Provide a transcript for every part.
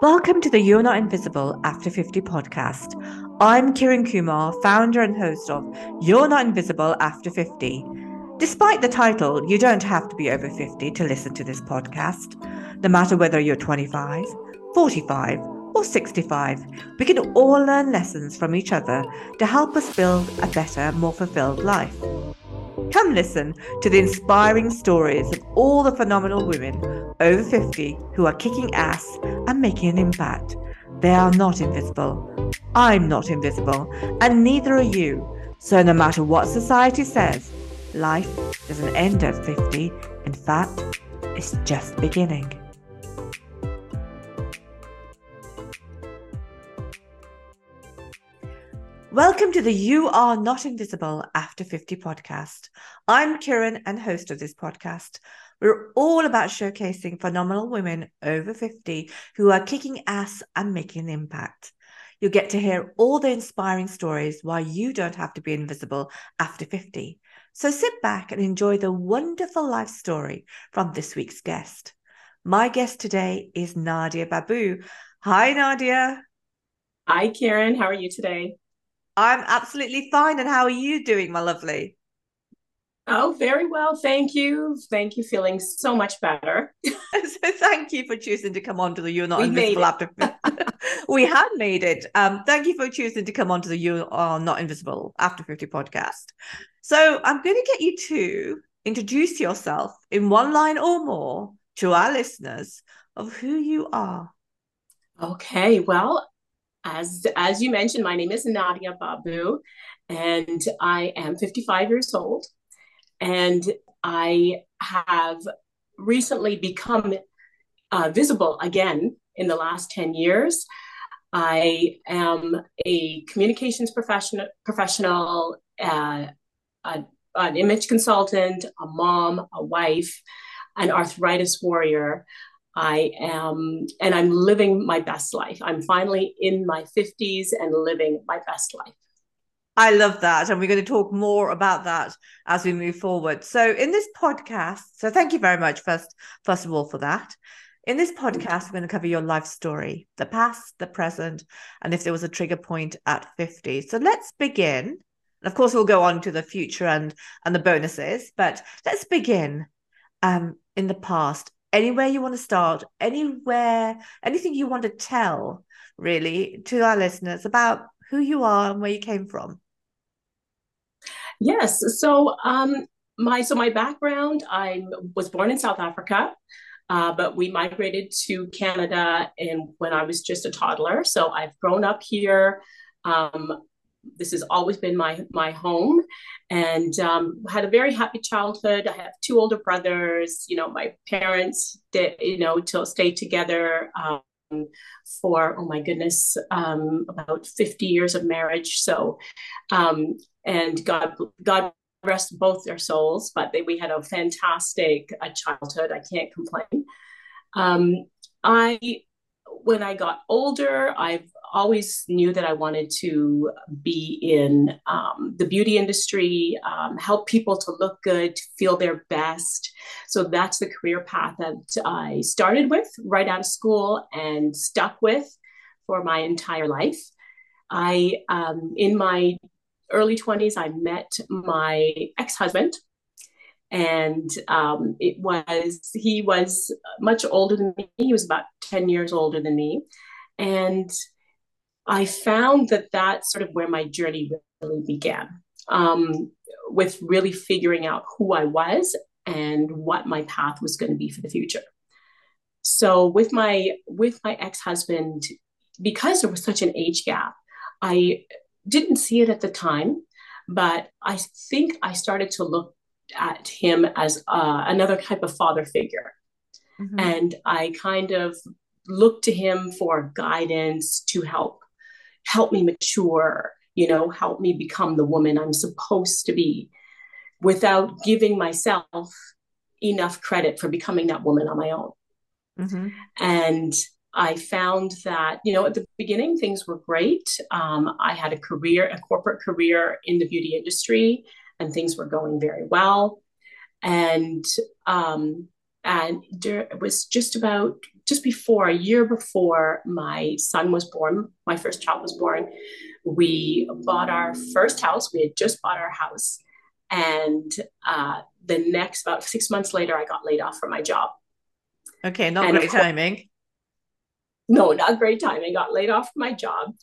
Welcome to the You're Not Invisible After 50 podcast. I'm Kiran Kumar, founder and host of You're Not Invisible After 50. Despite the title, you don't have to be over 50 to listen to this podcast. No matter whether you're 25, 45, or 65, we can all learn lessons from each other to help us build a better, more fulfilled life. Come listen to the inspiring stories of all the phenomenal women over 50 who are kicking ass and making an impact. They are not invisible. I'm not invisible, and neither are you. So, no matter what society says, life doesn't end at 50. In fact, it's just beginning. Welcome to the You Are Not Invisible After 50 podcast. I'm Kiran and host of this podcast. We're all about showcasing phenomenal women over 50 who are kicking ass and making an impact. You'll get to hear all the inspiring stories why you don't have to be invisible after 50. So sit back and enjoy the wonderful life story from this week's guest. My guest today is Nadia Baboo. Hi, Nadia. Hi, Karen. How are you today? I'm absolutely fine. And how are you doing, my lovely? Oh, very well. Thank you. Thank you. Feeling so much better. so thank you for choosing to come on to the You're Not we Invisible After We had made it. Um, thank you for choosing to come on to the You Are Not Invisible After 50 podcast. So I'm going to get you to introduce yourself in one line or more to our listeners of who you are. Okay. Well, as as you mentioned, my name is Nadia Baboo, and I am 55 years old, and I have recently become uh, visible again in the last 10 years. I am a communications professional, professional, uh, an image consultant, a mom, a wife, an arthritis warrior. I am, and I'm living my best life. I'm finally in my 50s and living my best life. I love that. And we're going to talk more about that as we move forward. So, in this podcast, so thank you very much, first, first of all, for that. In this podcast, we're going to cover your life story, the past, the present, and if there was a trigger point at 50. So, let's begin. And of course, we'll go on to the future and, and the bonuses, but let's begin um, in the past anywhere you want to start, anywhere, anything you want to tell, really, to our listeners about who you are and where you came from. Yes. So, um, my so my background, I was born in South Africa. Uh, but we migrated to Canada and when I was just a toddler. So I've grown up here. Um, this has always been my my home. And um, had a very happy childhood. I have two older brothers you know my parents did you know to stay together um, for oh my goodness um, about 50 years of marriage. So um, and god god rest both their souls but they, we had a fantastic uh, childhood. I can't complain. Um, i when i got older i've always knew that I wanted to be in um, the beauty industry, um, help people to look good, to feel their best. So that's the career path that I started with right out of school and stuck with for my entire life. I, um, in my early 20s, I met my ex husband. And um, it was, he was much older than me. He was about 10 years older than me. And I found that that's sort of where my journey really began um, with really figuring out who I was and what my path was going to be for the future. So with my with my ex-husband, because there was such an age gap, I didn't see it at the time, but I think I started to look at him as uh, another type of father figure. Mm-hmm. And I kind of looked to him for guidance to help help me mature, you know, help me become the woman I'm supposed to be without giving myself enough credit for becoming that woman on my own. Mm-hmm. And I found that, you know, at the beginning, things were great. Um, I had a career, a corporate career in the beauty industry, and things were going very well. And um, and it was just about just before a year before my son was born, my first child was born, we bought our first house. We had just bought our house. And uh, the next, about six months later, I got laid off from my job. Okay, not and great timing. No, not great timing. Got laid off from my job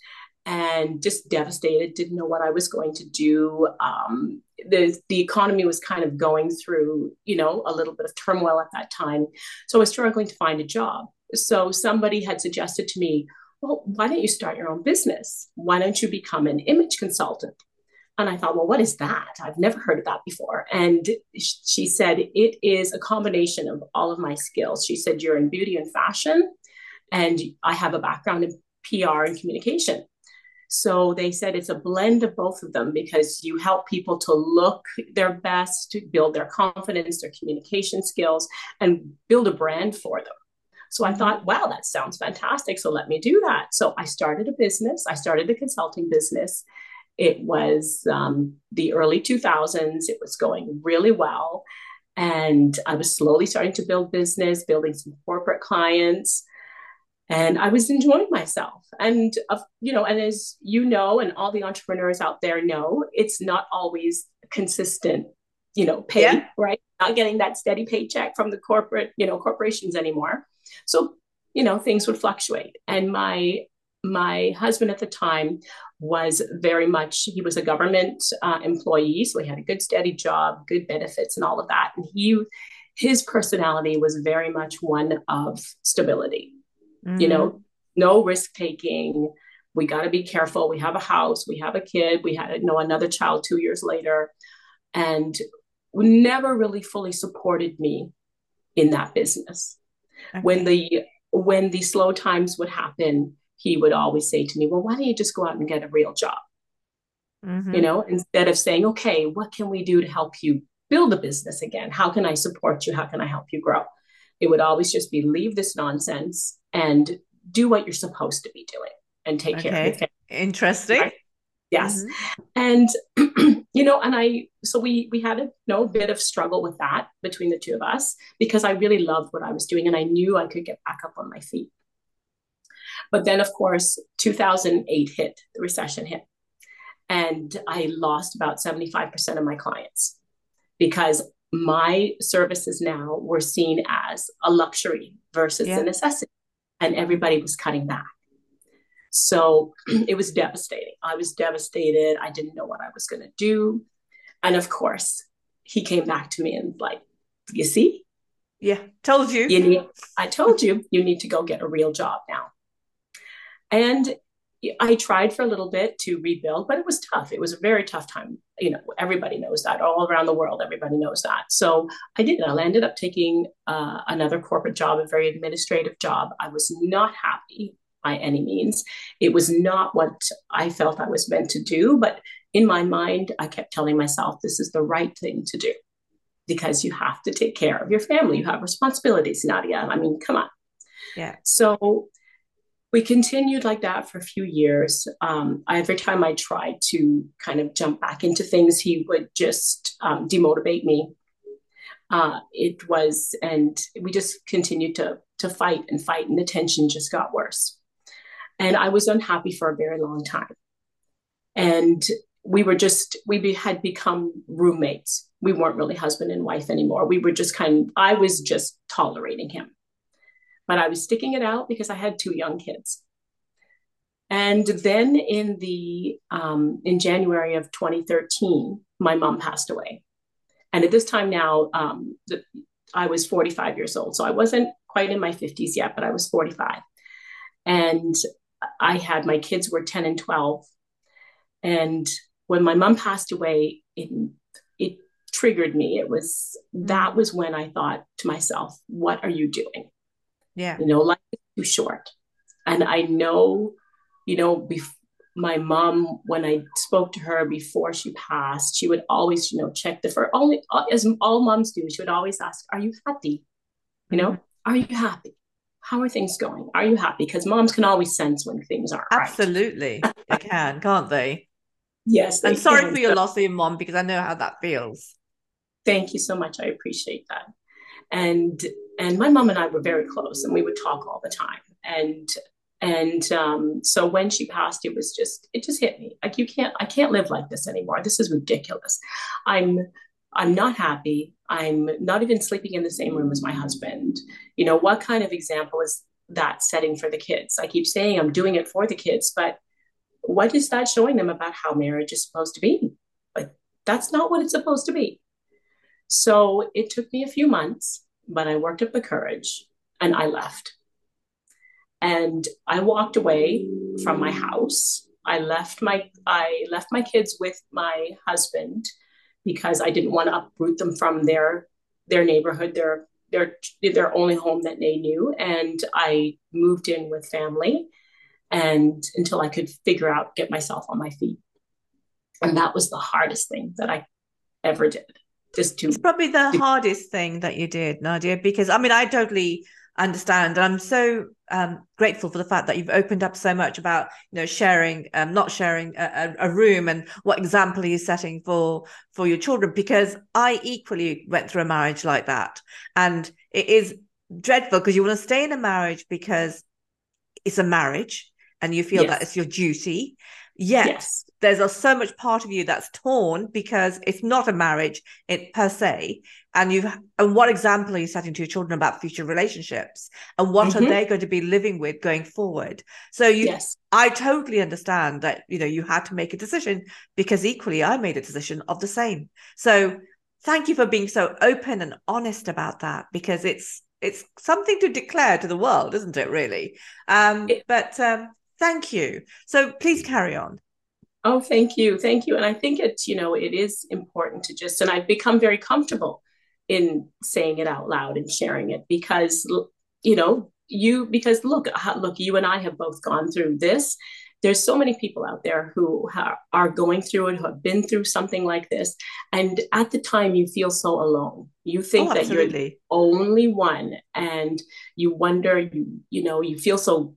and just devastated, didn't know what I was going to do. Um, the, the economy was kind of going through, you know, a little bit of turmoil at that time. So I was struggling to find a job. So somebody had suggested to me, well, why don't you start your own business? Why don't you become an image consultant? And I thought, well, what is that? I've never heard of that before. And she said, it is a combination of all of my skills. She said, you're in beauty and fashion, and I have a background in PR and communication. So they said it's a blend of both of them because you help people to look their best, to build their confidence, their communication skills, and build a brand for them. So I thought, wow, that sounds fantastic. So let me do that. So I started a business. I started a consulting business. It was um, the early 2000s. It was going really well. And I was slowly starting to build business, building some corporate clients and I was enjoying myself. And uh, you know, and as you know, and all the entrepreneurs out there know, it's not always consistent, you know, pay, yeah. right? Not getting that steady paycheck from the corporate, you know, corporations anymore. So, you know, things would fluctuate. And my my husband at the time was very much he was a government uh, employee so he had a good steady job good benefits and all of that and he his personality was very much one of stability mm-hmm. you know, no risk taking. We got to be careful. We have a house, we have a kid, we had you know another child two years later, and never really fully supported me in that business. Okay. When the when the slow times would happen, he would always say to me, "Well, why don't you just go out and get a real job?" Mm-hmm. You know, instead of saying, "Okay, what can we do to help you build a business again? How can I support you? How can I help you grow?" It would always just be leave this nonsense and do what you're supposed to be doing and take okay. care of your family. Interesting. Right? Yes. Mm-hmm. And you know, and I so we we had a you know, bit of struggle with that between the two of us because I really loved what I was doing and I knew I could get back up on my feet. But then of course 2008 hit, the recession hit. And I lost about 75% of my clients because my services now were seen as a luxury versus yeah. a necessity and everybody was cutting back. So it was devastating. I was devastated. I didn't know what I was going to do. And of course, he came back to me and like, you see? Yeah, told you. you need, I told you, you need to go get a real job now. And I tried for a little bit to rebuild, but it was tough. It was a very tough time. You know, everybody knows that all around the world, everybody knows that. So I did. I ended up taking uh, another corporate job, a very administrative job. I was not happy by any means. It was not what I felt I was meant to do, but in my mind, I kept telling myself this is the right thing to do because you have to take care of your family. You have responsibilities, Nadia. I mean, come on. Yeah. So we continued like that for a few years. Um, every time I tried to kind of jump back into things, he would just um, demotivate me. Uh, it was, and we just continued to to fight and fight, and the tension just got worse. And I was unhappy for a very long time. And we were just we be, had become roommates. We weren't really husband and wife anymore. We were just kind. Of, I was just tolerating him but I was sticking it out because I had two young kids. And then in the um, in January of 2013, my mom passed away. And at this time now, um, the, I was 45 years old, so I wasn't quite in my 50s yet, but I was 45. And I had my kids were 10 and 12. And when my mom passed away, it it triggered me. It was that was when I thought to myself, "What are you doing?" Yeah. You know, life is too short. And I know, you know, bef- my mom, when I spoke to her before she passed, she would always, you know, check the for only as all moms do, she would always ask, Are you happy? You know, mm-hmm. are you happy? How are things going? Are you happy? Because moms can always sense when things aren't Absolutely. Right. they can, can't they? Yes. I'm sorry can. for your loss of your mom because I know how that feels. Thank you so much. I appreciate that. And and my mom and I were very close, and we would talk all the time. And and um, so when she passed, it was just it just hit me like you can't I can't live like this anymore. This is ridiculous. I'm I'm not happy. I'm not even sleeping in the same room as my husband. You know, what kind of example is that setting for the kids? I keep saying I'm doing it for the kids, but what is that showing them about how marriage is supposed to be? Like, that's not what it's supposed to be. So it took me a few months, but I worked up the courage and I left. And I walked away from my house. I left my I left my kids with my husband because I didn't want to uproot them from their their neighborhood, their their their only home that they knew. And I moved in with family and until I could figure out, get myself on my feet. And that was the hardest thing that I ever did. Just to It's probably the to, hardest thing that you did, Nadia, because I mean I totally understand. And I'm so um, grateful for the fact that you've opened up so much about you know sharing, um, not sharing a, a, room, and what example are you're setting for for your children. Because I equally went through a marriage like that, and it is dreadful because you want to stay in a marriage because it's a marriage and you feel yes. that it's your duty. Yet yes. there's a, so much part of you that's torn because it's not a marriage it, per se. And you and what example are you setting to your children about future relationships and what mm-hmm. are they going to be living with going forward? So you yes. I totally understand that you know you had to make a decision because equally I made a decision of the same. So thank you for being so open and honest about that because it's it's something to declare to the world, isn't it? Really, um, it, but um, Thank you. So please carry on. Oh, thank you. Thank you. And I think it's, you know, it is important to just, and I've become very comfortable in saying it out loud and sharing it because, you know, you, because look, uh, look, you and I have both gone through this. There's so many people out there who are going through it, who have been through something like this. And at the time, you feel so alone. You oh, think oh, that you're the only one. And you wonder, you, you know, you feel so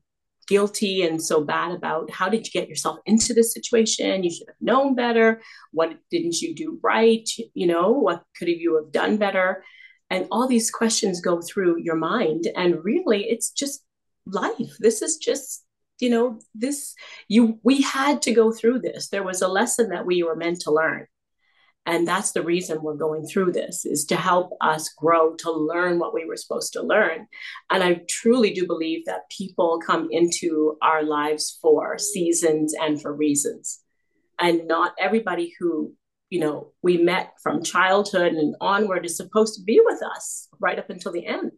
guilty and so bad about how did you get yourself into this situation? You should have known better. What didn't you do right? You know what could you have done better? And all these questions go through your mind. And really it's just life. This is just you know this you we had to go through this. There was a lesson that we were meant to learn and that's the reason we're going through this is to help us grow to learn what we were supposed to learn. And i truly do believe that people come into our lives for seasons and for reasons. And not everybody who you know we met from childhood and onward is supposed to be with us right up until the end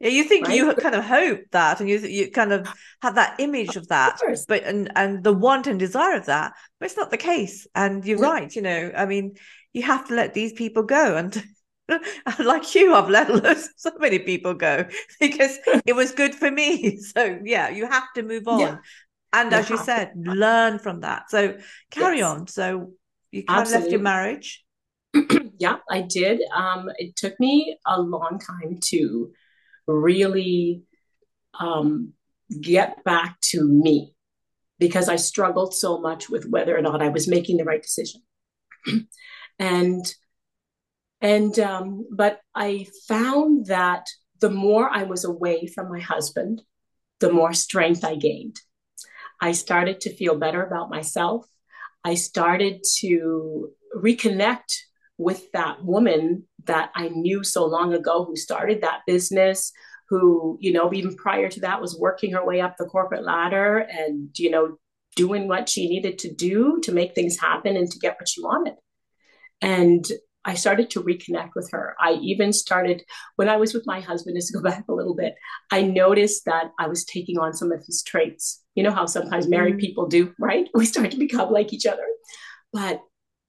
yeah, you think right? you kind of hope that, and you you kind of have that image of that, but and and the want and desire of that, but it's not the case. And you're yeah. right. You know, I mean, you have to let these people go. And like you, I've let so many people go because it was good for me. So yeah, you have to move on. Yeah. And you as you said, to. learn from that. So carry yes. on. So you kind Absolutely. of left your marriage. yeah, I did. Um, it took me a long time to really um, get back to me because I struggled so much with whether or not I was making the right decision. and and um, but I found that the more I was away from my husband, the more strength I gained. I started to feel better about myself. I started to reconnect with that woman that I knew so long ago who started that business, who, you know, even prior to that was working her way up the corporate ladder and, you know, doing what she needed to do to make things happen and to get what she wanted. And I started to reconnect with her. I even started, when I was with my husband, just to go back a little bit, I noticed that I was taking on some of his traits. You know how sometimes married mm-hmm. people do, right? We start to become like each other. But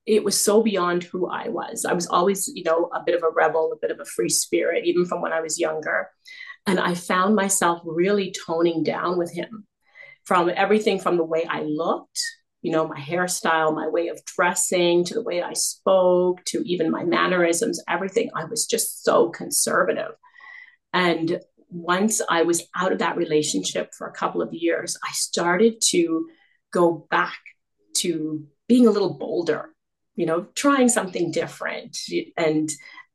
it was so beyond who I was. I was always, you know, a bit of a rebel, a bit of a free spirit, even from when I was younger. And I found myself really toning down with him from everything from the way I looked, you know, my hairstyle, my way of dressing, to the way I spoke, to even my mannerisms, everything. I was just so conservative. And once I was out of that relationship for a couple of years, I started to go back to being a little bolder you know, trying something different and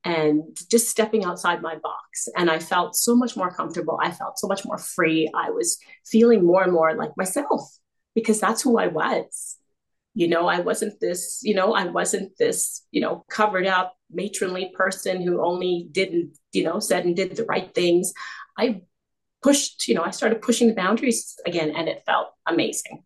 and just stepping outside my box. And I felt so much more comfortable. I felt so much more free. I was feeling more and more like myself because that's who I was. You know, I wasn't this, you know, I wasn't this, you know, covered up matronly person who only didn't, you know, said and did the right things. I pushed, you know, I started pushing the boundaries again and it felt amazing.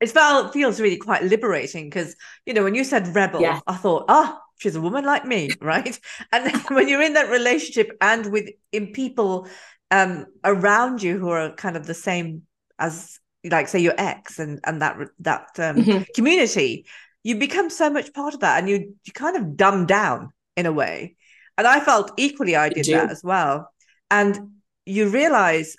It felt feels really quite liberating because, you know, when you said rebel, yeah. I thought, oh, she's a woman like me, right? And when you're in that relationship and with in people um around you who are kind of the same as like say your ex and and that that um, mm-hmm. community you become so much part of that and you you kind of dumb down in a way and i felt equally i did that as well and you realize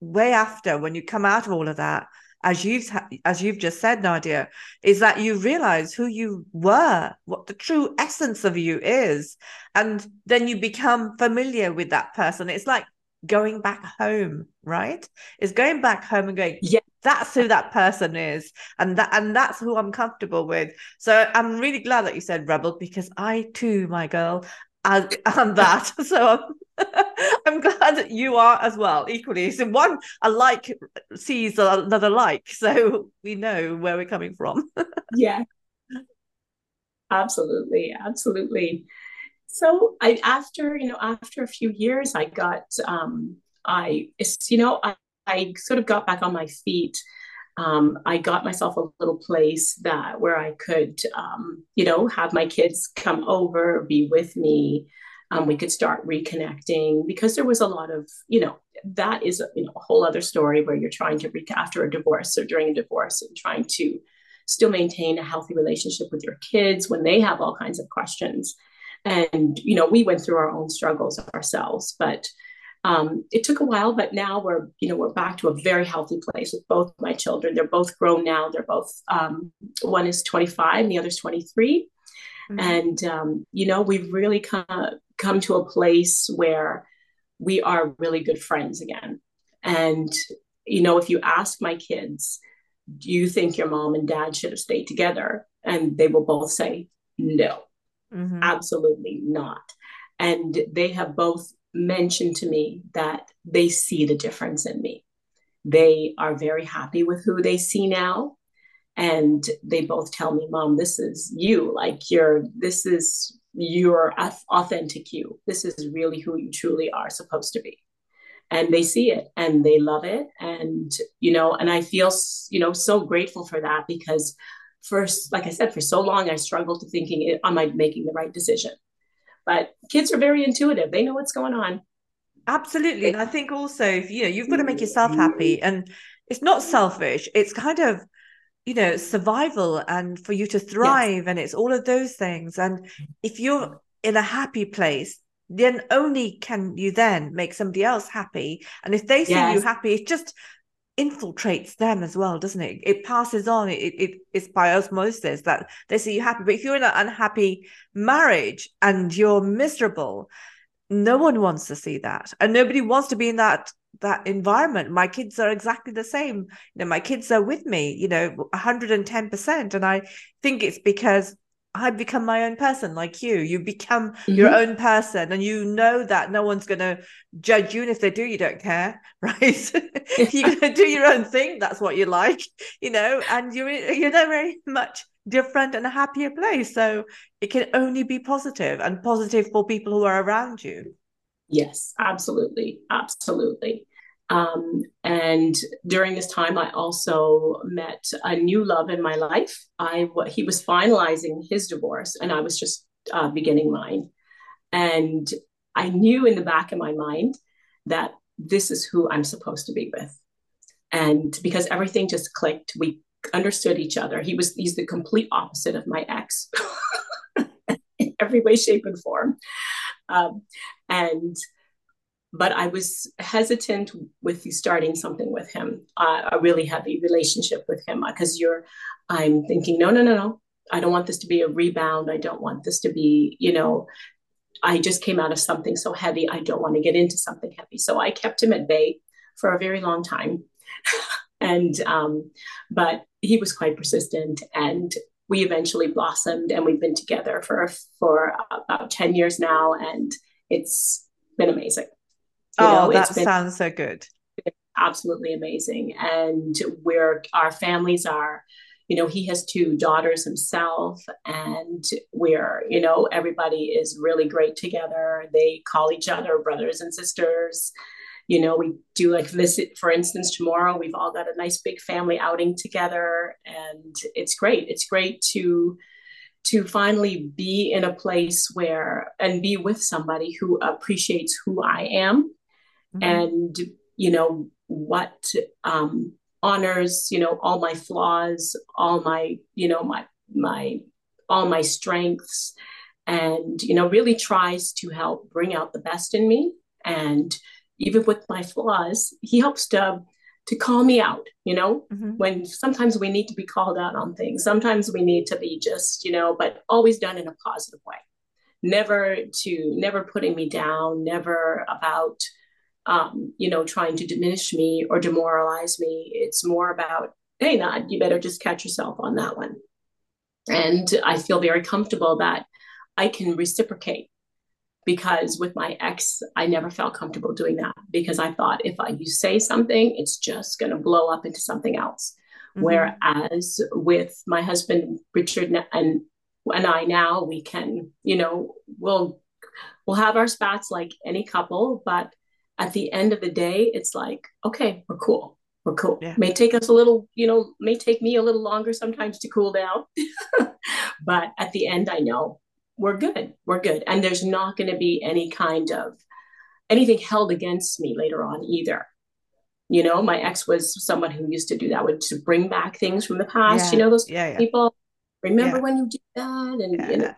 way after when you come out of all of that as you've as you've just said nadia is that you realize who you were what the true essence of you is and then you become familiar with that person. It's like going back home right? Is going back home and going yeah. That's who that person is and that and that's who i'm comfortable with. So i'm really glad that you said rebel because i too my girl am, am that. So I'm, I'm glad that you are as well. Equally so one a like sees another like. So we know where we're coming from. Yeah. Absolutely absolutely. So I after you know after a few years I got um I you know I, I sort of got back on my feet um, I got myself a little place that where I could, um, you know, have my kids come over, be with me. Um, we could start reconnecting because there was a lot of, you know, that is you know a whole other story where you're trying to re- after a divorce or during a divorce and trying to still maintain a healthy relationship with your kids when they have all kinds of questions and, you know, we went through our own struggles ourselves, but um, it took a while, but now we're, you know, we're back to a very healthy place with both my children. They're both grown now. They're both, um, one is 25 and the other's 23. Mm-hmm. And, um, you know, we've really come, come to a place where we are really good friends again. And, you know, if you ask my kids, do you think your mom and dad should have stayed together? And they will both say, no. Mm-hmm. Absolutely not. And they have both mentioned to me that they see the difference in me. They are very happy with who they see now. And they both tell me, Mom, this is you. Like you're, this is your authentic you. This is really who you truly are supposed to be. And they see it and they love it. And, you know, and I feel, you know, so grateful for that because first, like I said, for so long, I struggled to thinking, am I making the right decision? But kids are very intuitive. They know what's going on. Absolutely. And I think also, if you know, you've got to make yourself happy. Mm-hmm. And it's not selfish, it's kind of, you know, survival and for you to thrive. Yes. And it's all of those things. And if you're in a happy place, then only can you then make somebody else happy. And if they see yes. you happy, it's just infiltrates them as well, doesn't it? It passes on. It, it it's by osmosis that they see you happy. But if you're in an unhappy marriage and you're miserable, no one wants to see that, and nobody wants to be in that that environment. My kids are exactly the same. You know, my kids are with me. You know, 110 percent, and I think it's because I become my own person like you. You become mm-hmm. your own person and you know that no one's going to judge you. And if they do, you don't care, right? you're going to do your own thing. That's what you like, you know, and you're, you're in a very much different and a happier place. So it can only be positive and positive for people who are around you. Yes, absolutely. Absolutely. Um, and during this time, I also met a new love in my life. I he was finalizing his divorce, and I was just uh, beginning mine. And I knew in the back of my mind that this is who I'm supposed to be with. And because everything just clicked, we understood each other. He was he's the complete opposite of my ex in every way, shape, and form. Um, and but I was hesitant with starting something with him, uh, a really heavy relationship with him, because you're, I'm thinking, no, no, no, no, I don't want this to be a rebound. I don't want this to be, you know, I just came out of something so heavy. I don't want to get into something heavy. So I kept him at bay for a very long time. and, um, but he was quite persistent and we eventually blossomed and we've been together for for about 10 years now and it's been amazing you oh know, that been, sounds so good. absolutely amazing. And where our families are you know he has two daughters himself and we're you know everybody is really great together. They call each other brothers and sisters. You know we do like visit for instance tomorrow we've all got a nice big family outing together and it's great. It's great to to finally be in a place where and be with somebody who appreciates who i am mm-hmm. and you know what um honors you know all my flaws all my you know my my all my strengths and you know really tries to help bring out the best in me and even with my flaws he helps to to call me out you know mm-hmm. when sometimes we need to be called out on things sometimes we need to be just you know but always done in a positive way never to never putting me down never about um, you know, trying to diminish me or demoralize me. It's more about, hey, Nad, you better just catch yourself on that one. And I feel very comfortable that I can reciprocate because with my ex, I never felt comfortable doing that because I thought if I you say something, it's just going to blow up into something else. Mm-hmm. Whereas with my husband Richard and and I now we can, you know, we'll we'll have our spats like any couple, but at the end of the day, it's like, okay, we're cool. We're cool. Yeah. May take us a little, you know, may take me a little longer sometimes to cool down. but at the end, I know we're good. We're good. And there's not going to be any kind of anything held against me later on either. You know, my ex was someone who used to do that, would to bring back things from the past. Yeah. You know, those yeah, people remember when you did that, and you know,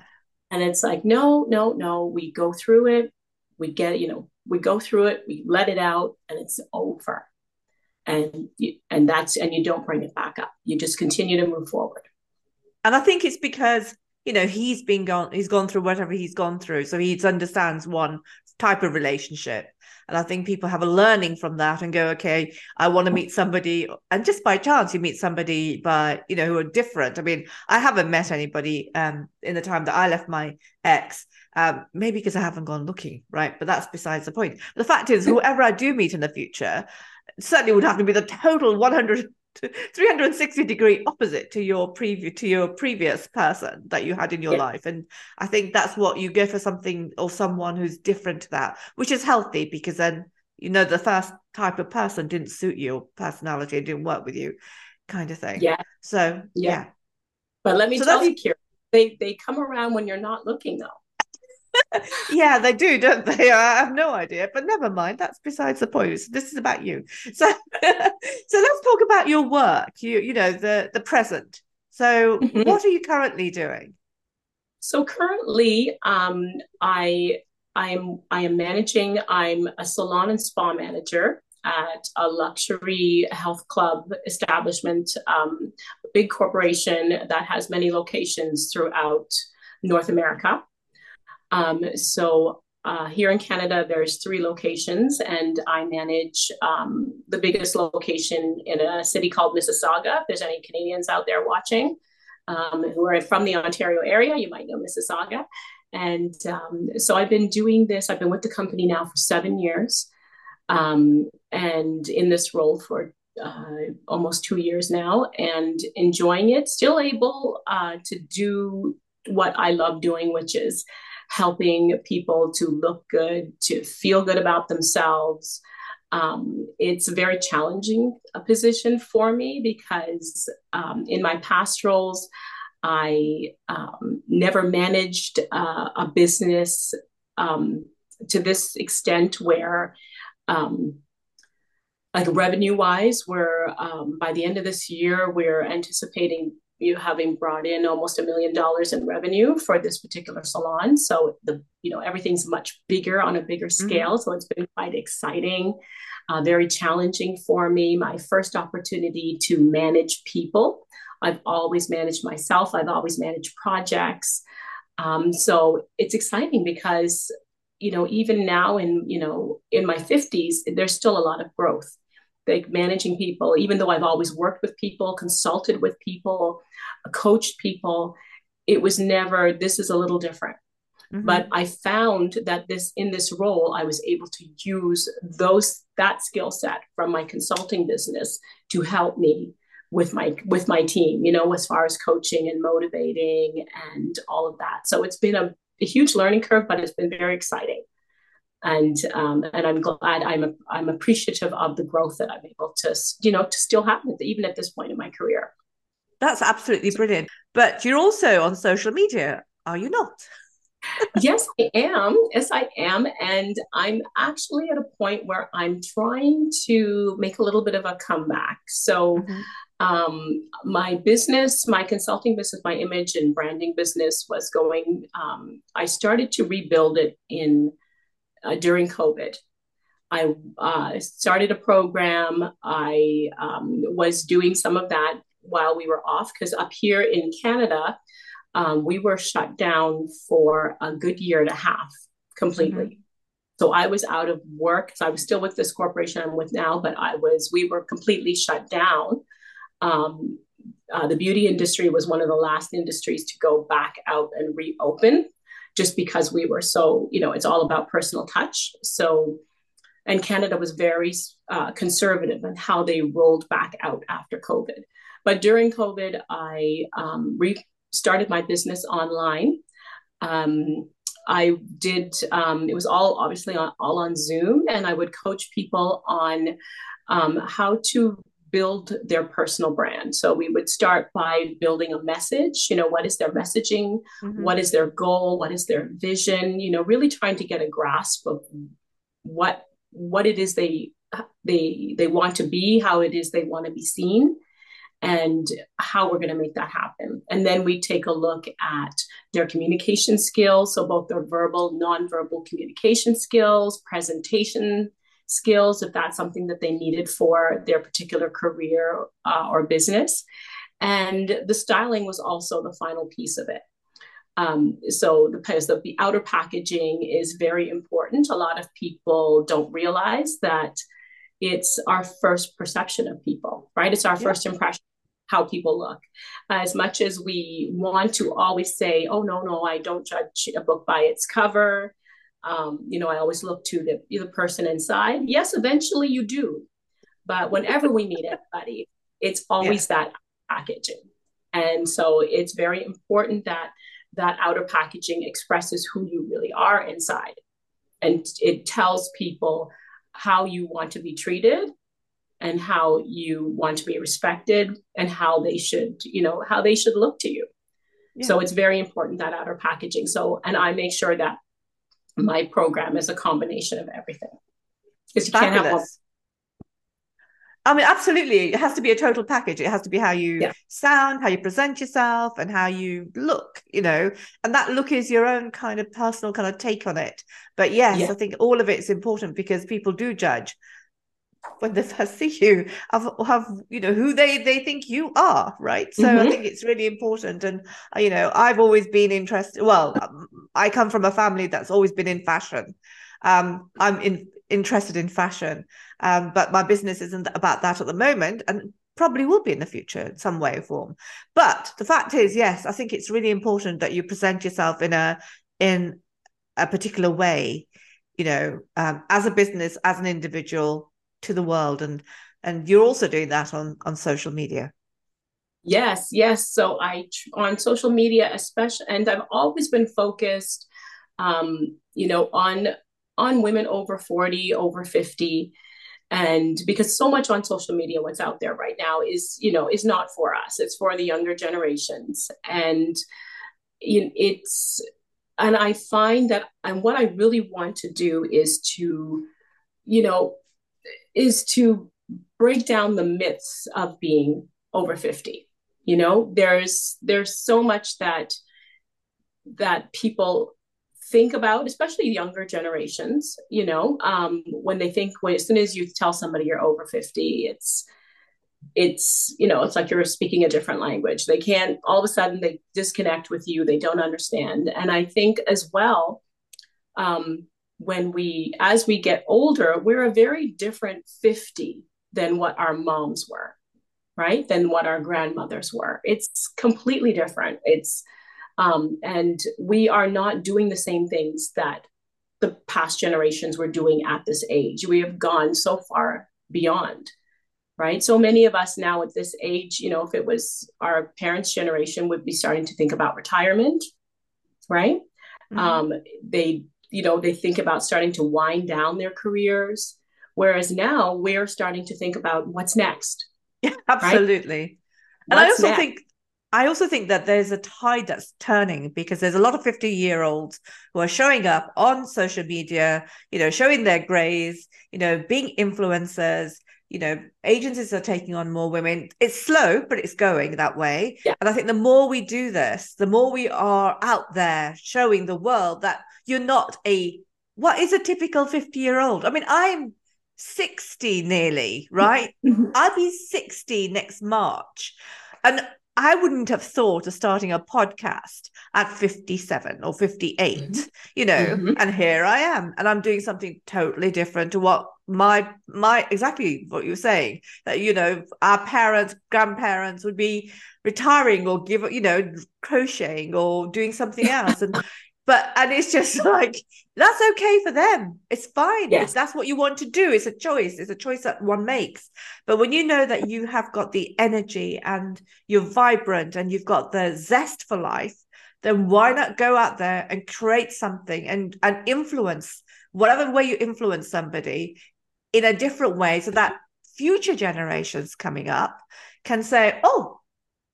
and it's like, no, no, no. We go through it. We get, you know, we go through it, we let it out, and it's over. And you, and that's and you don't bring it back up. You just continue to move forward. And I think it's because you know he's been gone he's gone through whatever he's gone through so he understands one type of relationship and i think people have a learning from that and go okay i want to meet somebody and just by chance you meet somebody by you know who are different i mean i haven't met anybody um in the time that i left my ex um, maybe because I haven't gone looking, right? But that's besides the point. The fact is, whoever I do meet in the future certainly would have to be the total 100 360 degree opposite to your preview to your previous person that you had in your yeah. life. And i think that's what you go for something or someone who's different to that which is healthy because then you know the first type of person didn't suit your personality and didn't work with you kind of thing. Yeah. So yeah, yeah. but let me so tell you Kira, they they come around when you're not looking though yeah, they do, don't they? I have no idea, but never mind. That's besides the point. This is about you. So, so let's talk about your work. You, you know, the the present. So, mm-hmm. what are you currently doing? So currently, um, I I am I am managing. I'm a salon and spa manager at a luxury health club establishment, um, a big corporation that has many locations throughout North America. Um, so uh, here in Canada, there's three locations, and I manage um, the biggest location in a city called Mississauga. If there's any Canadians out there watching um, who are from the Ontario area, you might know Mississauga. And um, so I've been doing this. I've been with the company now for seven years, um, and in this role for uh, almost two years now, and enjoying it. Still able uh, to do what I love doing, which is helping people to look good, to feel good about themselves. Um, it's a very challenging uh, position for me because um, in my past roles, I um, never managed uh, a business um, to this extent where, um, like revenue wise, where um, by the end of this year, we're anticipating you having brought in almost a million dollars in revenue for this particular salon. So the you know everything's much bigger on a bigger mm-hmm. scale. Mm-hmm. So it's been quite exciting, uh, very challenging for me. My first opportunity to manage people. I've always managed myself. I've always managed projects. Um, so it's exciting because you know even now in you know in my 50s there's still a lot of growth like managing people, even though I've always worked with people, consulted with people, coached people, it was never, this is a little different. Mm-hmm. But I found that this in this role, I was able to use those that skill set from my consulting business to help me with my with my team, you know, as far as coaching and motivating and all of that. So it's been a, a huge learning curve, but it's been very exciting and um, and I'm glad I'm a, I'm appreciative of the growth that I'm able to you know to still have even at this point in my career. That's absolutely brilliant. But you're also on social media, are you not? yes, I am. Yes, I am. And I'm actually at a point where I'm trying to make a little bit of a comeback. So, mm-hmm. um, my business, my consulting business, my image and branding business was going, um, I started to rebuild it in uh, during COVID. I uh, started a program. I um, was doing some of that while we were off because up here in Canada, um, we were shut down for a good year and a half completely. Mm-hmm. So I was out of work. So I was still with this corporation I'm with now, but I was, we were completely shut down. Um, uh, the beauty industry was one of the last industries to go back out and reopen just because we were so, you know, it's all about personal touch. So, and Canada was very uh, conservative in how they rolled back out after COVID. But during COVID, I um, restarted my business online. Um, I did, um, it was all obviously on, all on Zoom, and I would coach people on um, how to build their personal brand. So we would start by building a message, you know, what is their messaging? Mm-hmm. What is their goal? What is their vision? You know, really trying to get a grasp of what what it is they they they want to be, how it is they want to be seen and how we're going to make that happen. And then we take a look at their communication skills, so both their verbal, nonverbal communication skills, presentation skills if that's something that they needed for their particular career uh, or business. And the styling was also the final piece of it. Um, so the, the, the outer packaging is very important. A lot of people don't realize that it's our first perception of people, right? It's our yeah. first impression how people look. As much as we want to always say, oh, no, no, I don't judge a book by its cover. Um, you know, I always look to the, the person inside. Yes, eventually you do. But whenever we meet anybody, it's always yeah. that packaging. And so it's very important that that outer packaging expresses who you really are inside. And it tells people how you want to be treated and how you want to be respected and how they should, you know, how they should look to you. Yeah. So it's very important that outer packaging. So, and I make sure that my program is a combination of everything because you Fabulous. can't have one. I mean, absolutely. It has to be a total package. It has to be how you yeah. sound, how you present yourself, and how you look, you know. And that look is your own kind of personal kind of take on it. But yes, yeah. I think all of it's important because people do judge when they first see you have, have you know who they they think you are right? So mm-hmm. i think it's really important. And uh, you know i've always been interested well um, i come from a family that's always been in fashion. Um, i'm in, interested in fashion. Um, but my business isn't about that at the moment and probably will be in the future in some way or form. But the fact is yes i think it's really important that you present yourself in a in a particular way you know um, as a business as an individual to the world and and you're also doing that on on social media. Yes yes. So i on social media especially and i've always been focused um you know on on women over 40 over 50 and because so much on social media what's out there right now is you know is not for us. It's for the younger generations. And it's and i find that and what i really want to do is to you know is to break down the myths of being over 50 you know there's there's so much that that people think about especially younger generations you know um, when they think when as soon as you tell somebody you're over 50 it's it's you know it's like you're speaking a different language. They can't all of a sudden they disconnect with you. They don't understand. And i think as well um, when we as we get older we're a very different 50 than what our moms were, right? Than what our grandmothers were. It's completely different. It's um, and we are not doing the same things that the past generations were doing at this age. We have gone so far beyond, right? So many of us now at this age, you know, if it was our parents' generation, would be starting to think about retirement, right? Mm-hmm. Um, they, you know, they think about starting to wind down their careers. Whereas now we're starting to think about what's next. Yeah, absolutely. Right? And what's I also next? think I also think that there's a tide that's turning because there's a lot of 50 year olds who are showing up on social media, you know, showing their grays, you know, being influencers. You know, agencies are taking on more women. It's slow, but it's going that way. Yeah. And I think the more we do this, the more we are out there showing the world that you're not a what is a typical 50 year old? I mean, I'm 60 nearly, right? Mm-hmm. I'll be 60 next March. And I wouldn't have thought of starting a podcast at 57 or 58, mm-hmm. you know, mm-hmm. and here I am and I'm doing something totally different to what my my exactly what you're saying that you know our parents grandparents would be retiring or give you know crocheting or doing something else. And but and it's just like that's okay for them. It's fine. Yes. if that's what you want to do. It's a choice. It's a choice that one makes. But when you know that you have got the energy and you're vibrant and you've got the zest for life then why not go out there and create something and and influence whatever way you influence somebody in a different way so that future generations coming up can say oh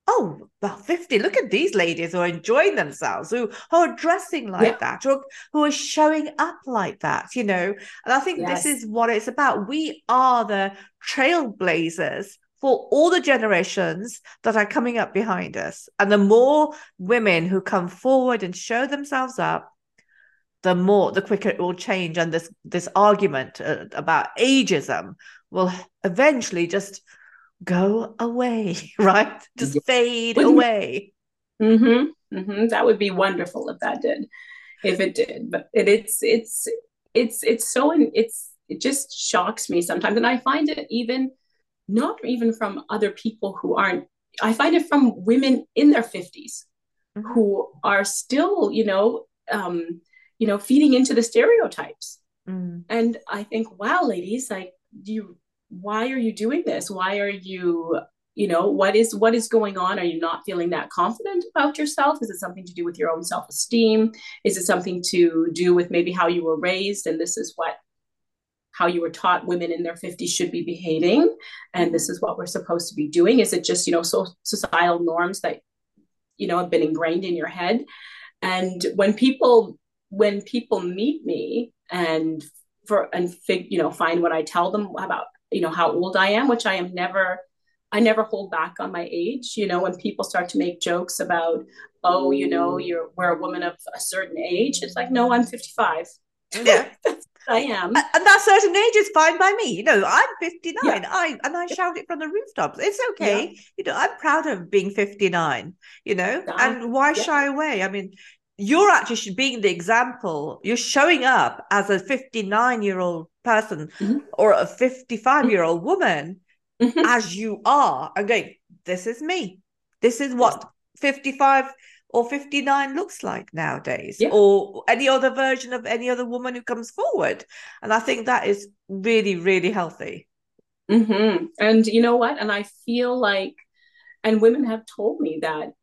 oh, about 50, look at these ladies who are enjoying themselves, who, who are dressing like yeah. that, or who are showing up like that, you know. And I think yes. this is what it's about. We are the trailblazers for all the generations that are coming up behind us. And the more women who come forward and show themselves up, the more the quicker it will change and this this argument uh, about ageism will eventually just go away, right? Just fade away. Mm-hmm, mm-hmm. That would be wonderful if that did, if it did. But it, it's it's it's it's so it's it just shocks me sometimes, and I find it even not even from other people who aren't. I find it from women in their 50s mm-hmm. who are still, you know, um, you know, feeding into the stereotypes. Mm. And I think, wow, ladies, like you why are you doing this? Why are you you know what is what is going on? Are you not feeling that confident about yourself? Is it something to do with your own self-esteem? Is it something to do with maybe how you were raised? And this is what how you were taught women in their 50s should be behaving. And this is what we're supposed to be doing. Is it just you know so societal norms that you know have been ingrained in your head? And when people when people meet me and for and fig, you know find what i tell them about you know how old I am, which I am never I never hold back on my age. You know, when people start to make jokes about, oh, you know, mm. you're we're a woman of a certain age, it's like, no, I'm 55. Yeah. I am. And that certain age is fine by me. You know, I'm 59. Yeah. I and I shout it from the rooftops. It's okay. Yeah. You know, I'm proud of being 59, you know, uh-huh. and why yeah. shy away? I mean, you're actually being the example. You're showing up as a 59 year old person mm-hmm. or a 55 year old woman mm-hmm. as you are and going, this is me. This is what 55 or 59 looks like nowadays, yeah. or any other version of any other woman who comes forward. And I think that is really, really healthy. Mm-hmm. And you know what? And I feel like, and women have told me that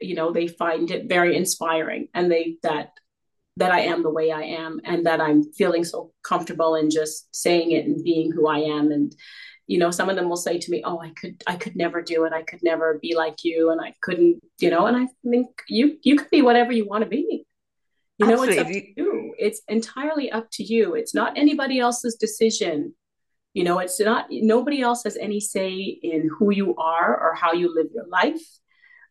you know they find it very inspiring and they that that I am the way I am and that I'm feeling so comfortable in just saying it and being who I am. And you know some of them will say to me oh I could I could never do it. I could never be like you and I couldn't you know and I think you you could be whatever you want to be. You know Absolutely. it's up to you. It's entirely up to you. It's not anybody else's decision. You know it's not nobody else has any say in who you are or how you live your life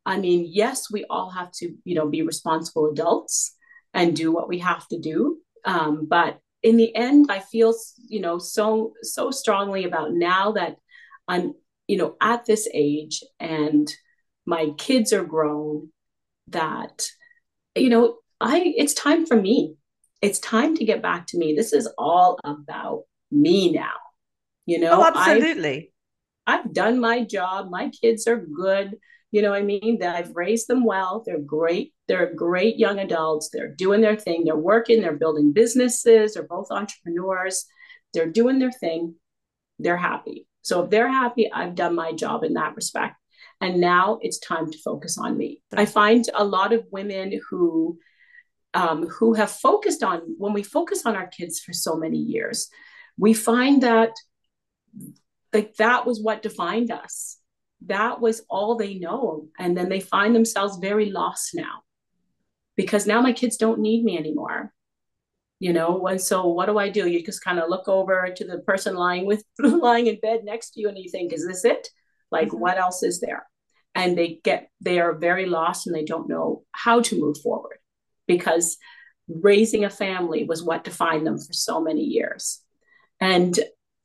I mean, yes, we all have to, you know, be responsible adults and do what we have to do. Um, but in the end, I feel, you know, so so strongly about now that I'm, you know, at this age and my kids are grown that, you know, I it's time for me. It's time to get back to me. This is all about me now. You know, oh, absolutely. I've done my job. My kids are good. You know what I mean? That I've raised them well. They're great. They're great young adults. They're doing their thing. They're working. They're building businesses. They're both entrepreneurs. They're doing their thing. They're happy. So if they're happy, I've done my job in that respect. And now it's time to focus on me. I find a lot of women who um, who have focused on when we focus on our kids for so many years, we find that like that was what defined us. That was all they know. And then they find themselves very lost now because now my kids don't need me anymore. You know, and so what do I do? You just kind of look over to the person lying with lying in bed next to you and you think, is this it? Like, mm-hmm. what else is there? And they get they are very lost and they don't know how to move forward because raising a family was what defined them for so many years. And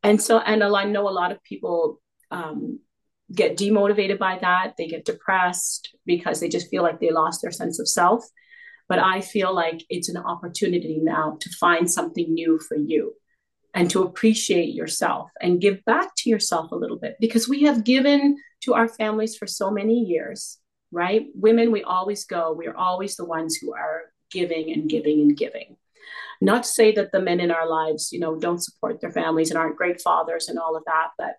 and so and I know a lot of people um, get demotivated by that. They get depressed because they just feel like they lost their sense of self. But I feel like it's an opportunity now to find something new for you and to appreciate yourself and give back to yourself a little bit because we have given to our families for so many years, right? Women, we always go, we are always the ones who are giving and giving and giving. Not to say that the men in our lives, you know, don't support their families and aren't great fathers and all of that, but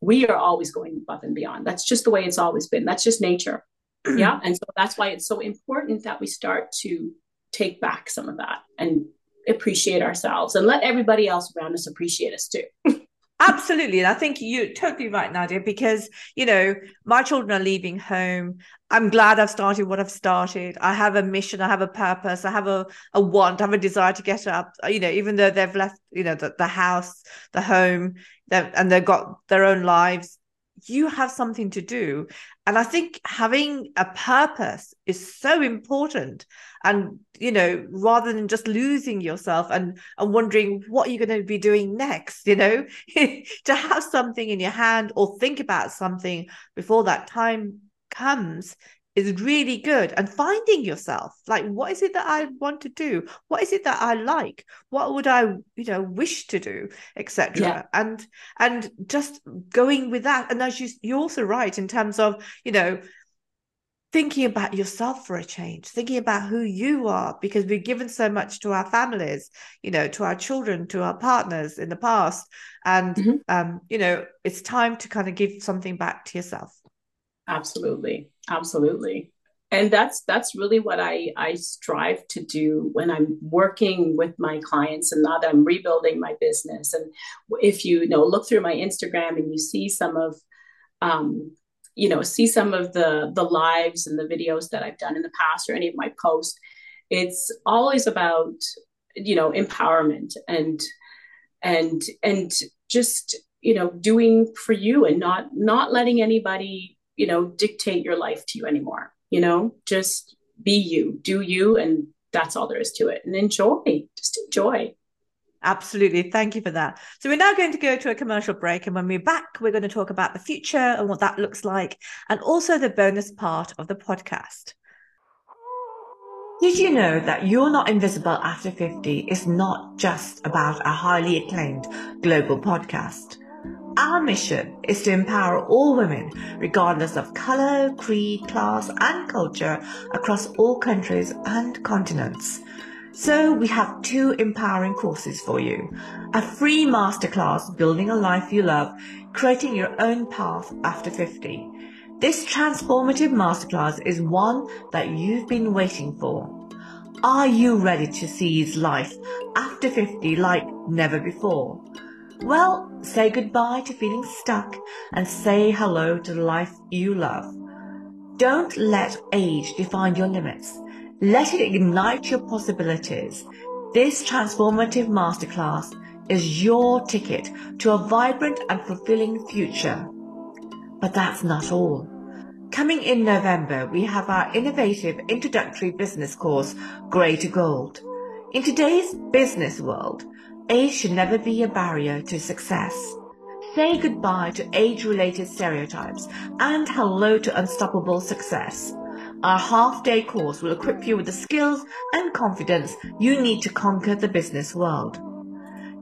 we are always going above and beyond. That's just the way it's always been. That's just nature. yeah. And so that's why it's so important that we start to take back some of that and appreciate ourselves and let everybody else around us appreciate us too. Absolutely. And I think you're totally right, Nadia, because, you know, my children are leaving home. I'm glad I've started what I've started. I have a mission, I have a purpose, I have a, a want, I have a desire to get up, uh, you know, even though they've left, you know, the, the house, the home, and they've got their own lives you have something to do. And i think having a purpose is so important. And you know rather than just losing yourself and and wondering what you're going to be doing next you know to have something in your hand or think about something before that time comes is really good. And finding yourself like what is it that i want to do? What is it that i like? What would i you know wish to do etc yeah. and and just going with that. And as you you're also right in terms of you know thinking about yourself for a change thinking about who you are because we've given so much to our families you know to our children to our partners in the past. And mm-hmm. um you know it's time to kind of give something back to yourself. Absolutely absolutely. And that's that's really what i i strive to do when i'm working with my clients and now that i'm rebuilding my business. And if you, you know look through my instagram and you see some of um, you know see some of the the lives and the videos that i've done in the past or any of my posts it's always about you know empowerment and and and just you know doing for you and not not letting anybody you know, dictate your life to you anymore. You know, just be you, do you, and that's all there is to it. And enjoy, just enjoy. Absolutely. Thank you for that. So, we're now going to go to a commercial break. And when we're back, we're going to talk about the future and what that looks like, and also the bonus part of the podcast. Did you know that You're Not Invisible After 50 is not just about a highly acclaimed global podcast? Our mission is to empower all women, regardless of color, creed, class, and culture, across all countries and continents. So we have two empowering courses for you. A free masterclass, Building a Life You Love, Creating Your Own Path After 50. This transformative masterclass is one that you've been waiting for. Are you ready to seize life after 50 like never before? Well, say goodbye to feeling stuck and say hello to the life you love. Don't let age define your limits. Let it ignite your possibilities. This transformative masterclass is your ticket to a vibrant and fulfilling future. But that's not all. Coming in November, we have our innovative introductory business course, Grey to Gold. In today's business world, Age should never be a barrier to success. Say goodbye to age-related stereotypes and hello to unstoppable success. Our half-day course will equip you with the skills and confidence you need to conquer the business world.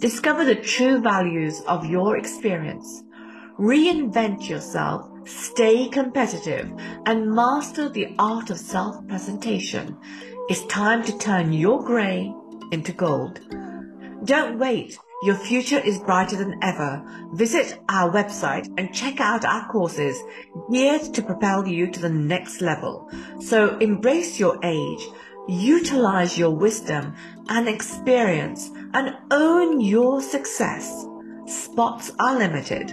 Discover the true values of your experience. Reinvent yourself, stay competitive, and master the art of self presentation. It's time to turn your grey into gold. Don't wait. Your future is brighter than ever. Visit our website and check out our courses geared to propel you to the next level. So embrace your age, utilize your wisdom and experience and own your success. Spots are limited.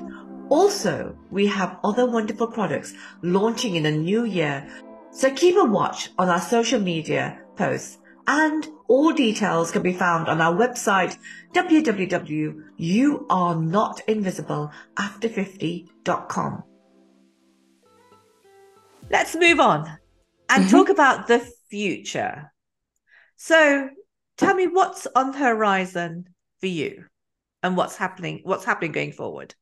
Also, we have other wonderful products launching in the new year. So keep a watch on our social media posts and all details can be found on our website www.youarenotinvisibleafter50.com. Let's move on and mm-hmm. talk about the future. So, tell me what's on the horizon for you and what's happening what's happening going forward.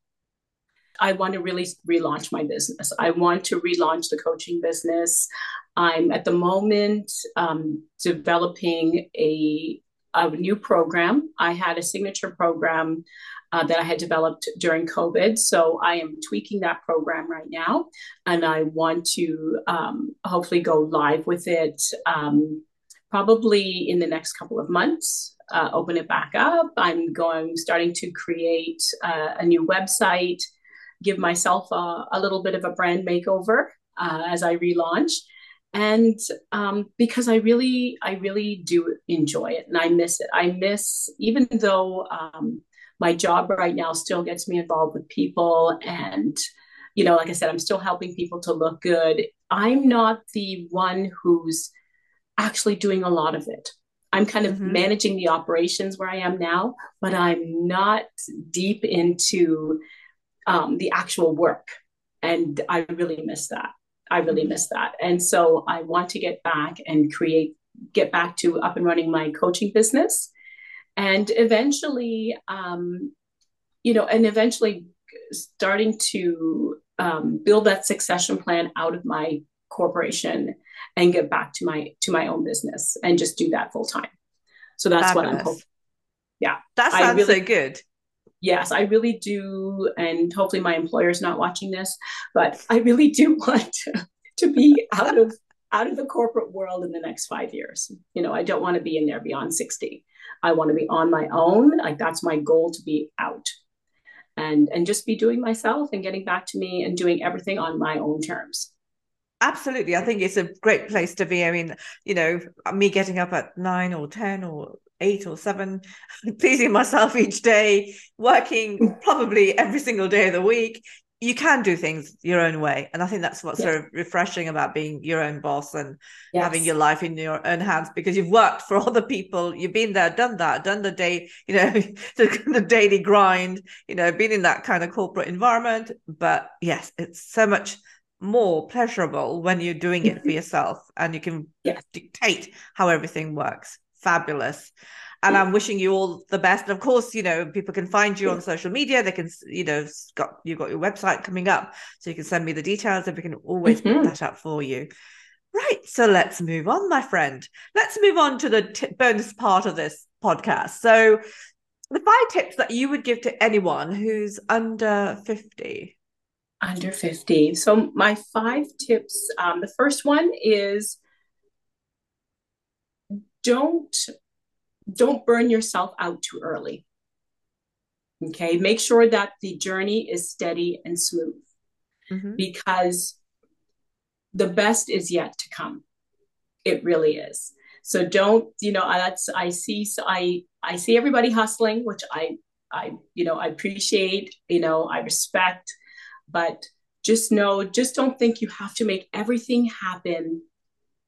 I want to really relaunch my business. I want to relaunch the coaching business. I'm at the moment um, developing a, a new program. I had a signature program uh, that I had developed during COVID. So I am tweaking that program right now. And I want to um, hopefully go live with it um, probably in the next couple of months. Uh, open it back up. I'm going, starting to create uh, a new website, give myself a, a, little bit of a brand makeover uh, as I relaunch and um, because i really i really do enjoy it and i miss it. I miss even though um, my job right now still gets me involved with people and you know like i said i'm still helping people to look good. I'm not the one who's actually doing a lot of it. I'm kind of mm-hmm. managing the operations where i am now but i'm not deep into um, the actual work. And i really miss that I really miss that. And so I want to get back and create, get back to up and running my coaching business. And eventually, um, you know, and eventually starting to um, build that succession plan out of my corporation and get back to my to my own business and just do that full time. So that's Fabulous. what I'm hoping. Yeah, that sounds really, so good yes, I really do. And hopefully my employer's not watching this, but I really do want to, to be out of out of the corporate world in the next five years. You know, I don't want to be in there beyond 60. I want to be on my own. Like that's my goal to be out and and just be doing myself and getting back to me and doing everything on my own terms. Absolutely. I think it's a great place to be. I mean, you know, me getting up at nine or 10 or eight or seven, pleasing myself each day, working mm. probably every single day of the week. You can do things your own way. And I think that's what's yes. sort of refreshing about being your own boss and yes. having your life in your own hands because you've worked for other people. You've been there, done that, done the day, you know, the, the daily grind, you know, been in that kind of corporate environment. But yes, it's so much more pleasurable when you're doing it for mm-hmm. yourself and you can dictate how everything works fabulous and I'm wishing you all the best. And of course, you know, people can find you on social media. They can, you know, got you've got your website coming up, so you can send me the details, and we can always mm-hmm. put that up for you. Right. So let's move on, my friend. Let's move on to the t- bonus part of this podcast. So, the five tips that you would give to anyone who's under fifty. Under fifty. So my five tips. Um, the first one is don't don't burn yourself out too early. Okay make sure that the journey is steady and smooth. Mm-hmm. because the best is yet to come. It really is. So don't you know that's i see so i i see everybody hustling which i i you know i appreciate you know i respect. But just know just don't think you have to make everything happen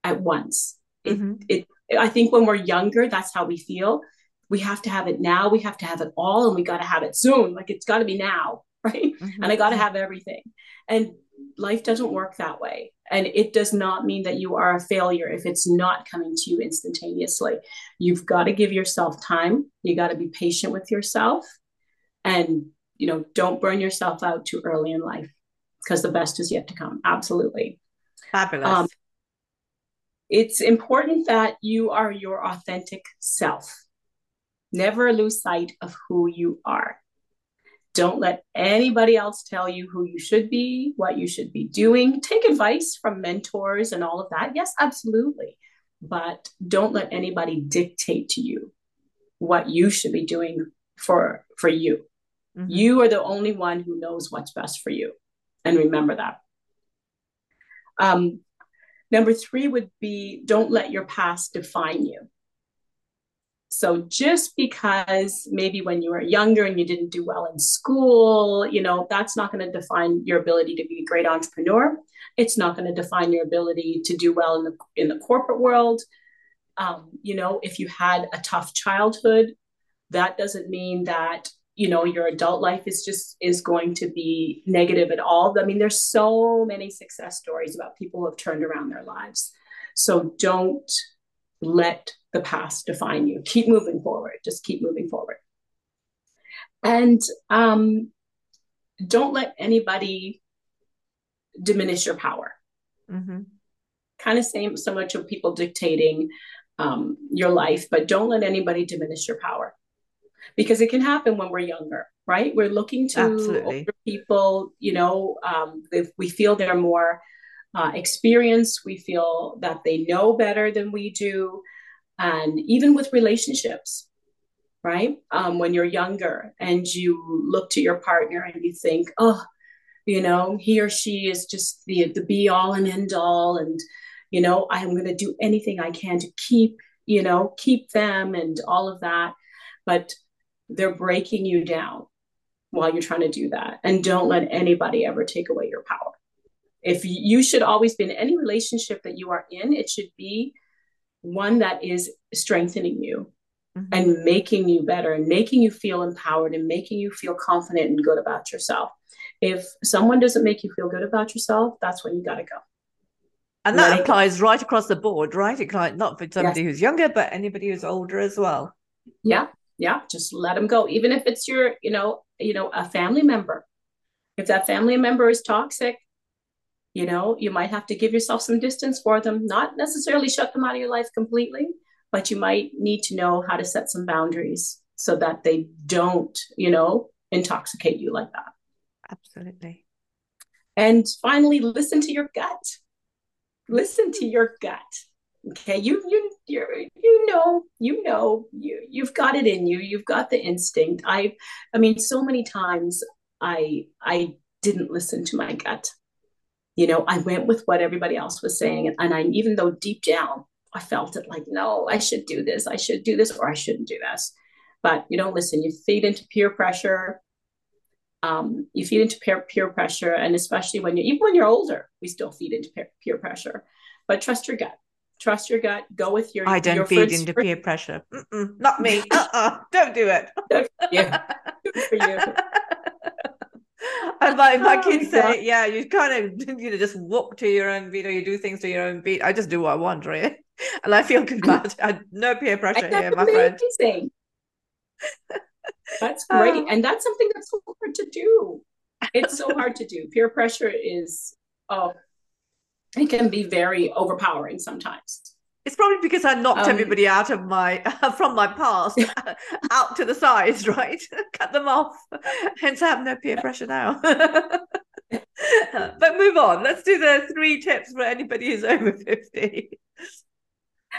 at once. It, mm-hmm. it I think when we're younger, that's how we feel. We have to have it now. We have to have it all, and we got to have it soon. Like it's got to be now, right? Mm-hmm. And I got to have everything. And life doesn't work that way. And it does not mean that you are a failure if it's not coming to you instantaneously. You've got to give yourself time. You got to be patient with yourself. And, you know, don't burn yourself out too early in life because the best is yet to come. Absolutely. Fabulous. Um, it's important that you are your authentic self. Never lose sight of who you are. Don't let anybody else tell you who you should be, what you should be doing. Take advice from mentors and all of that. Yes, absolutely. But don't let anybody dictate to you what you should be doing for for you. Mm-hmm. You are the only one who knows what's best for you. And remember that. Um, number three would be don't let your past define you. So just because maybe when you were younger and you didn't do well in school, you know, that's not going to define your ability to be a great entrepreneur. It's not going to define your ability to do well in the in the corporate world. Um, you know, if you had a tough childhood, that doesn't mean that you know your adult life is just is going to be negative at all. I mean there's so many success stories about people who have turned around their lives. So don't let the past define you. Keep moving forward. Just keep moving forward. And um, don't let anybody diminish your power. Mm-hmm. kind of same so much of people dictating um, your life but don't let anybody diminish your power because it can happen when we're younger, right? We're looking to Absolutely. older people, you know, um, if we feel they're more uh, experienced, we feel that they know better than we do. And even with relationships, right? Um, when you're younger and you look to your partner and you think, oh, you know, he or she is just the, the be all and end all. And, you know, I'm going to do anything I can to keep, you know, keep them and all of that. But they're breaking you down while you're trying to do that. And don't let anybody ever take away your power. If you should always be in any relationship that you are in, it should be one that is strengthening you mm-hmm. and making you better and making you feel empowered and making you feel confident and good about yourself. If someone doesn't make you feel good about yourself, that's when you got to go. And that applies right across the board, right? It not for somebody yes. who's younger, but anybody who's older as well. Yeah, yeah just let them go even if it's your you know you know a family member. If that family member is toxic you know you might have to give yourself some distance for them not necessarily shut them out of your life completely but you might need to know how to set some boundaries so that they don't you know intoxicate you like that. Absolutely. And finally listen to your gut. Listen to your gut okay you you you you know you know you you've got it in you you've got the instinct. I i mean so many times i i didn't listen to my gut. You know i went with what everybody else was saying and, i even though deep down i felt it like no i should do this i should do this or i shouldn't do this. But you don't listen you feed into peer pressure um, you feed into peer, peer pressure and especially when you even when you're older we still feed into peer, peer pressure. But trust your gut trust your gut. Go with your i don't your feed into peer pressure. Mm-mm, not me. Uh-uh. don't do it. Yeah for you. And my, my oh kids my say yeah you kind of you know just walk to your own beat or you do things to your own beat. I just do what i want right and i feel good about it. No peer pressure here my friend. that's great. Oh. and that's something that's so hard to do. It's so hard to do. Peer pressure is oh it can be very overpowering sometimes. It's probably because I knocked um, everybody out of my from my past out to the sides, right? Cut them off. Hence, I have no peer pressure now. but move on. Let's do the three tips for anybody who's over fifty.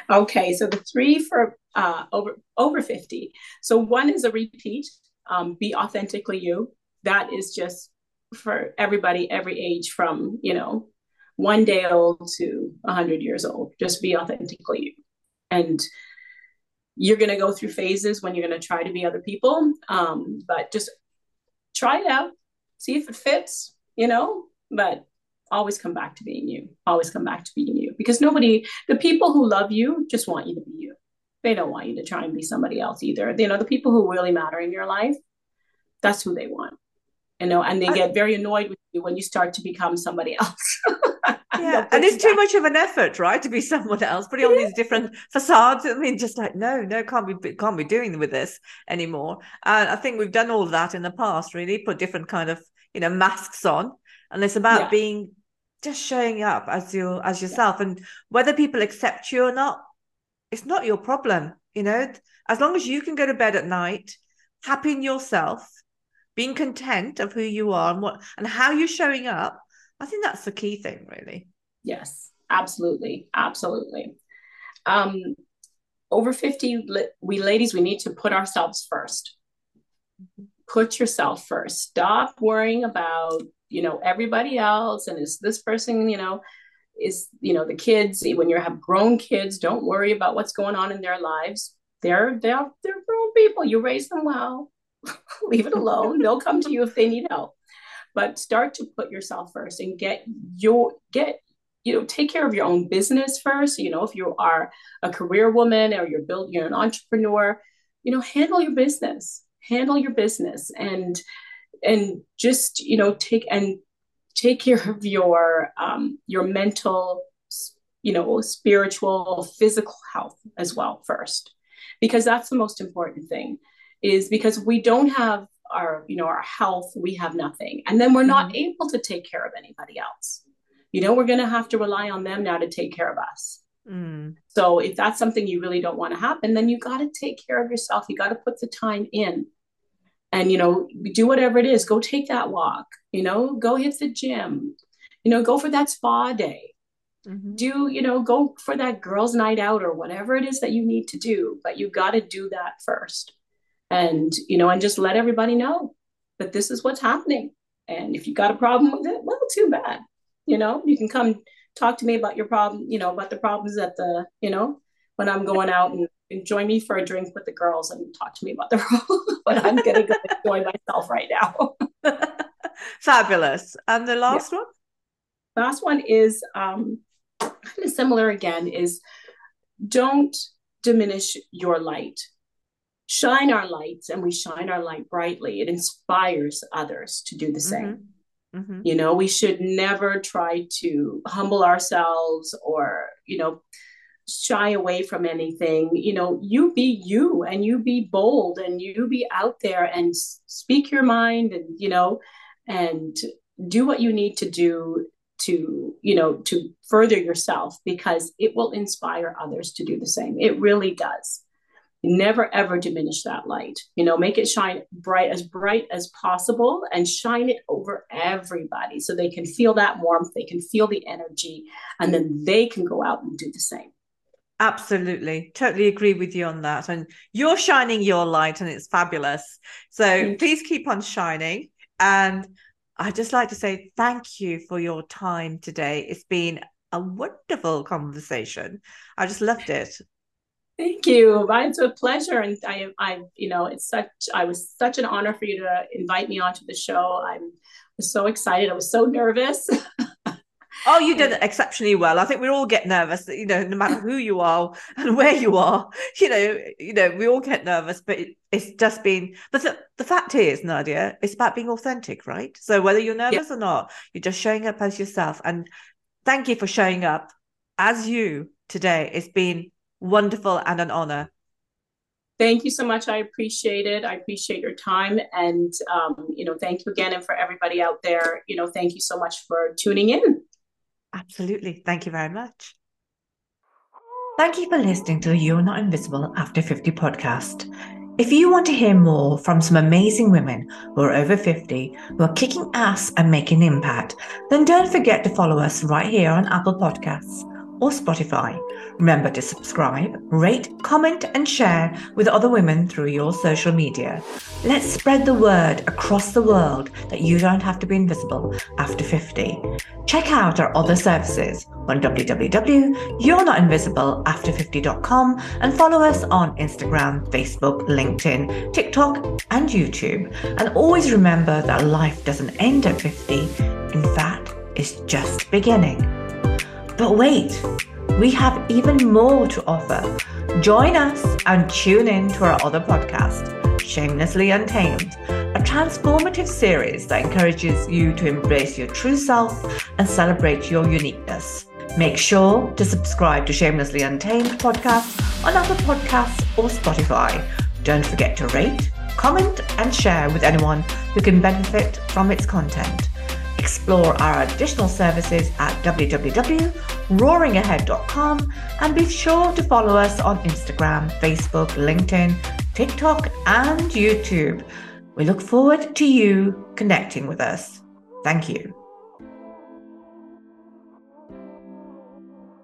Okay, so the three for uh, over over fifty. So one is a repeat. Um, be authentically you. That is just for everybody, every age, from you know one day old to 100 years old. Just be authentically you. And you're going to go through phases when you're going to try to be other people, um, but just try it out, see if it fits, you know, but always come back to being you. Always come back to being you because nobody, the people who love you just want you to be you. They don't want you to try and be somebody else either. You know, the people who really matter in your life, that's who they want. You know, and they get very annoyed with you when you start to become somebody else. yeah and it's too much of an effort right to be someone else putting on these different facades i mean just like no no can't be can't be doing with this anymore and i think we've done all that in the past really put different kind of you know masks on and it's about yeah. being just showing up as you as yourself yeah. and whether people accept you or not it's not your problem you know as long as you can go to bed at night happy in yourself being content of who you are and what and how you're showing up. I think that's the key thing, really. Yes, absolutely, absolutely. Um, over 50 we ladies we need to put ourselves 1st mm-hmm. put yourself first stop worrying about you know everybody else and is this person you know is you know the kids when you have grown kids don't worry about what's going on in their lives they're they're they're grown people you raise them well leave it alone they'll come to you if they need help but start to put yourself first and get your get you know take care of your own business first. You know if you are a career woman or you're building you're an entrepreneur you know handle your business handle your business and and just you know take and take care of your um, your mental you know spiritual physical health as well first because that's the most important thing is because we don't have our you know our health we have nothing. And then we're not mm-hmm. able to take care of anybody else. You know we're going to have to rely on them now to take care of us. Mm. so if that's something you really don't want to happen then you got to take care of yourself. You got to put the time in. And you know do whatever it is. Go take that walk you know? Go hit the gym. You know go for that spa day. Mm-hmm. do you know go for that girls night out or whatever it is that you need to do. But you got to do that first and you know and just let everybody know that this is what's happening. And if you got a problem with it well too bad. You know you can come talk to me about your problem you know about the problems at the you know when i'm going out and, join me for a drink with the girls and talk to me about the problem. But i'm gonna go enjoy myself right now. Fabulous. And the last yeah. one? Last one is um kind of similar again is don't diminish your light shine our lights and we shine our light brightly it inspires others to do the same mm-hmm. Mm-hmm. You know, we should never try to humble ourselves or, you know, shy away from anything. You know, you be you and you be bold and you be out there and speak your mind and, you know, and do what you need to do to, you know, to further yourself because it will inspire others to do the same. It really does never ever diminish that light. You know make it shine bright as bright as possible and shine it over everybody so they can feel that warmth they can feel the energy and then they can go out and do the same. Absolutely. Totally agree with you on that. And you're shining your light and it's fabulous. So please keep on shining. And i'd just like to say thank you for your time today. It's been a wonderful conversation. I just loved it Thank you. It's a pleasure, and I, I, you know, it's such. I was such an honor for you to invite me onto the show. I'm was so excited. I was so nervous. oh, you did exceptionally well. I think we all get nervous. You know, no matter who you are and where you are, you know, you know, we all get nervous. But it, it's just been. But the, the fact is, Nadia, it's about being authentic, right? So whether you're nervous yeah. or not, you're just showing up as yourself. And thank you for showing up as you today. It's been wonderful and an honor. Thank you so much. I appreciate it. I appreciate your time. And, um, you know, thank you again. And for everybody out there, you know, thank you so much for tuning in. Absolutely. Thank you very much. Thank you for listening to the You're Not Invisible After 50 podcast. If you want to hear more from some amazing women who are over 50 who are kicking ass and making impact, then don't forget to follow us right here on Apple Podcasts or Spotify. Remember to subscribe, rate, comment, and share with other women through your social media. Let's spread the word across the world that you don't have to be invisible after 50. Check out our other services on www.you'renotinvisibleafter50.com and follow us on Instagram, Facebook, LinkedIn, TikTok, and YouTube. And always remember that life doesn't end at 50. In fact, it's just beginning. But wait, we have even more to offer. Join us and tune in to our other podcast, Shamelessly Untamed, a transformative series that encourages you to embrace your true self and celebrate your uniqueness. Make sure to subscribe to Shamelessly Untamed podcast on Apple Podcasts or Spotify. Don't forget to rate, comment, and share with anyone who can benefit from its content. Explore our additional services at www.roaringahead.com and be sure to follow us on Instagram, Facebook, LinkedIn, TikTok, and YouTube. We look forward to you connecting with us. Thank you.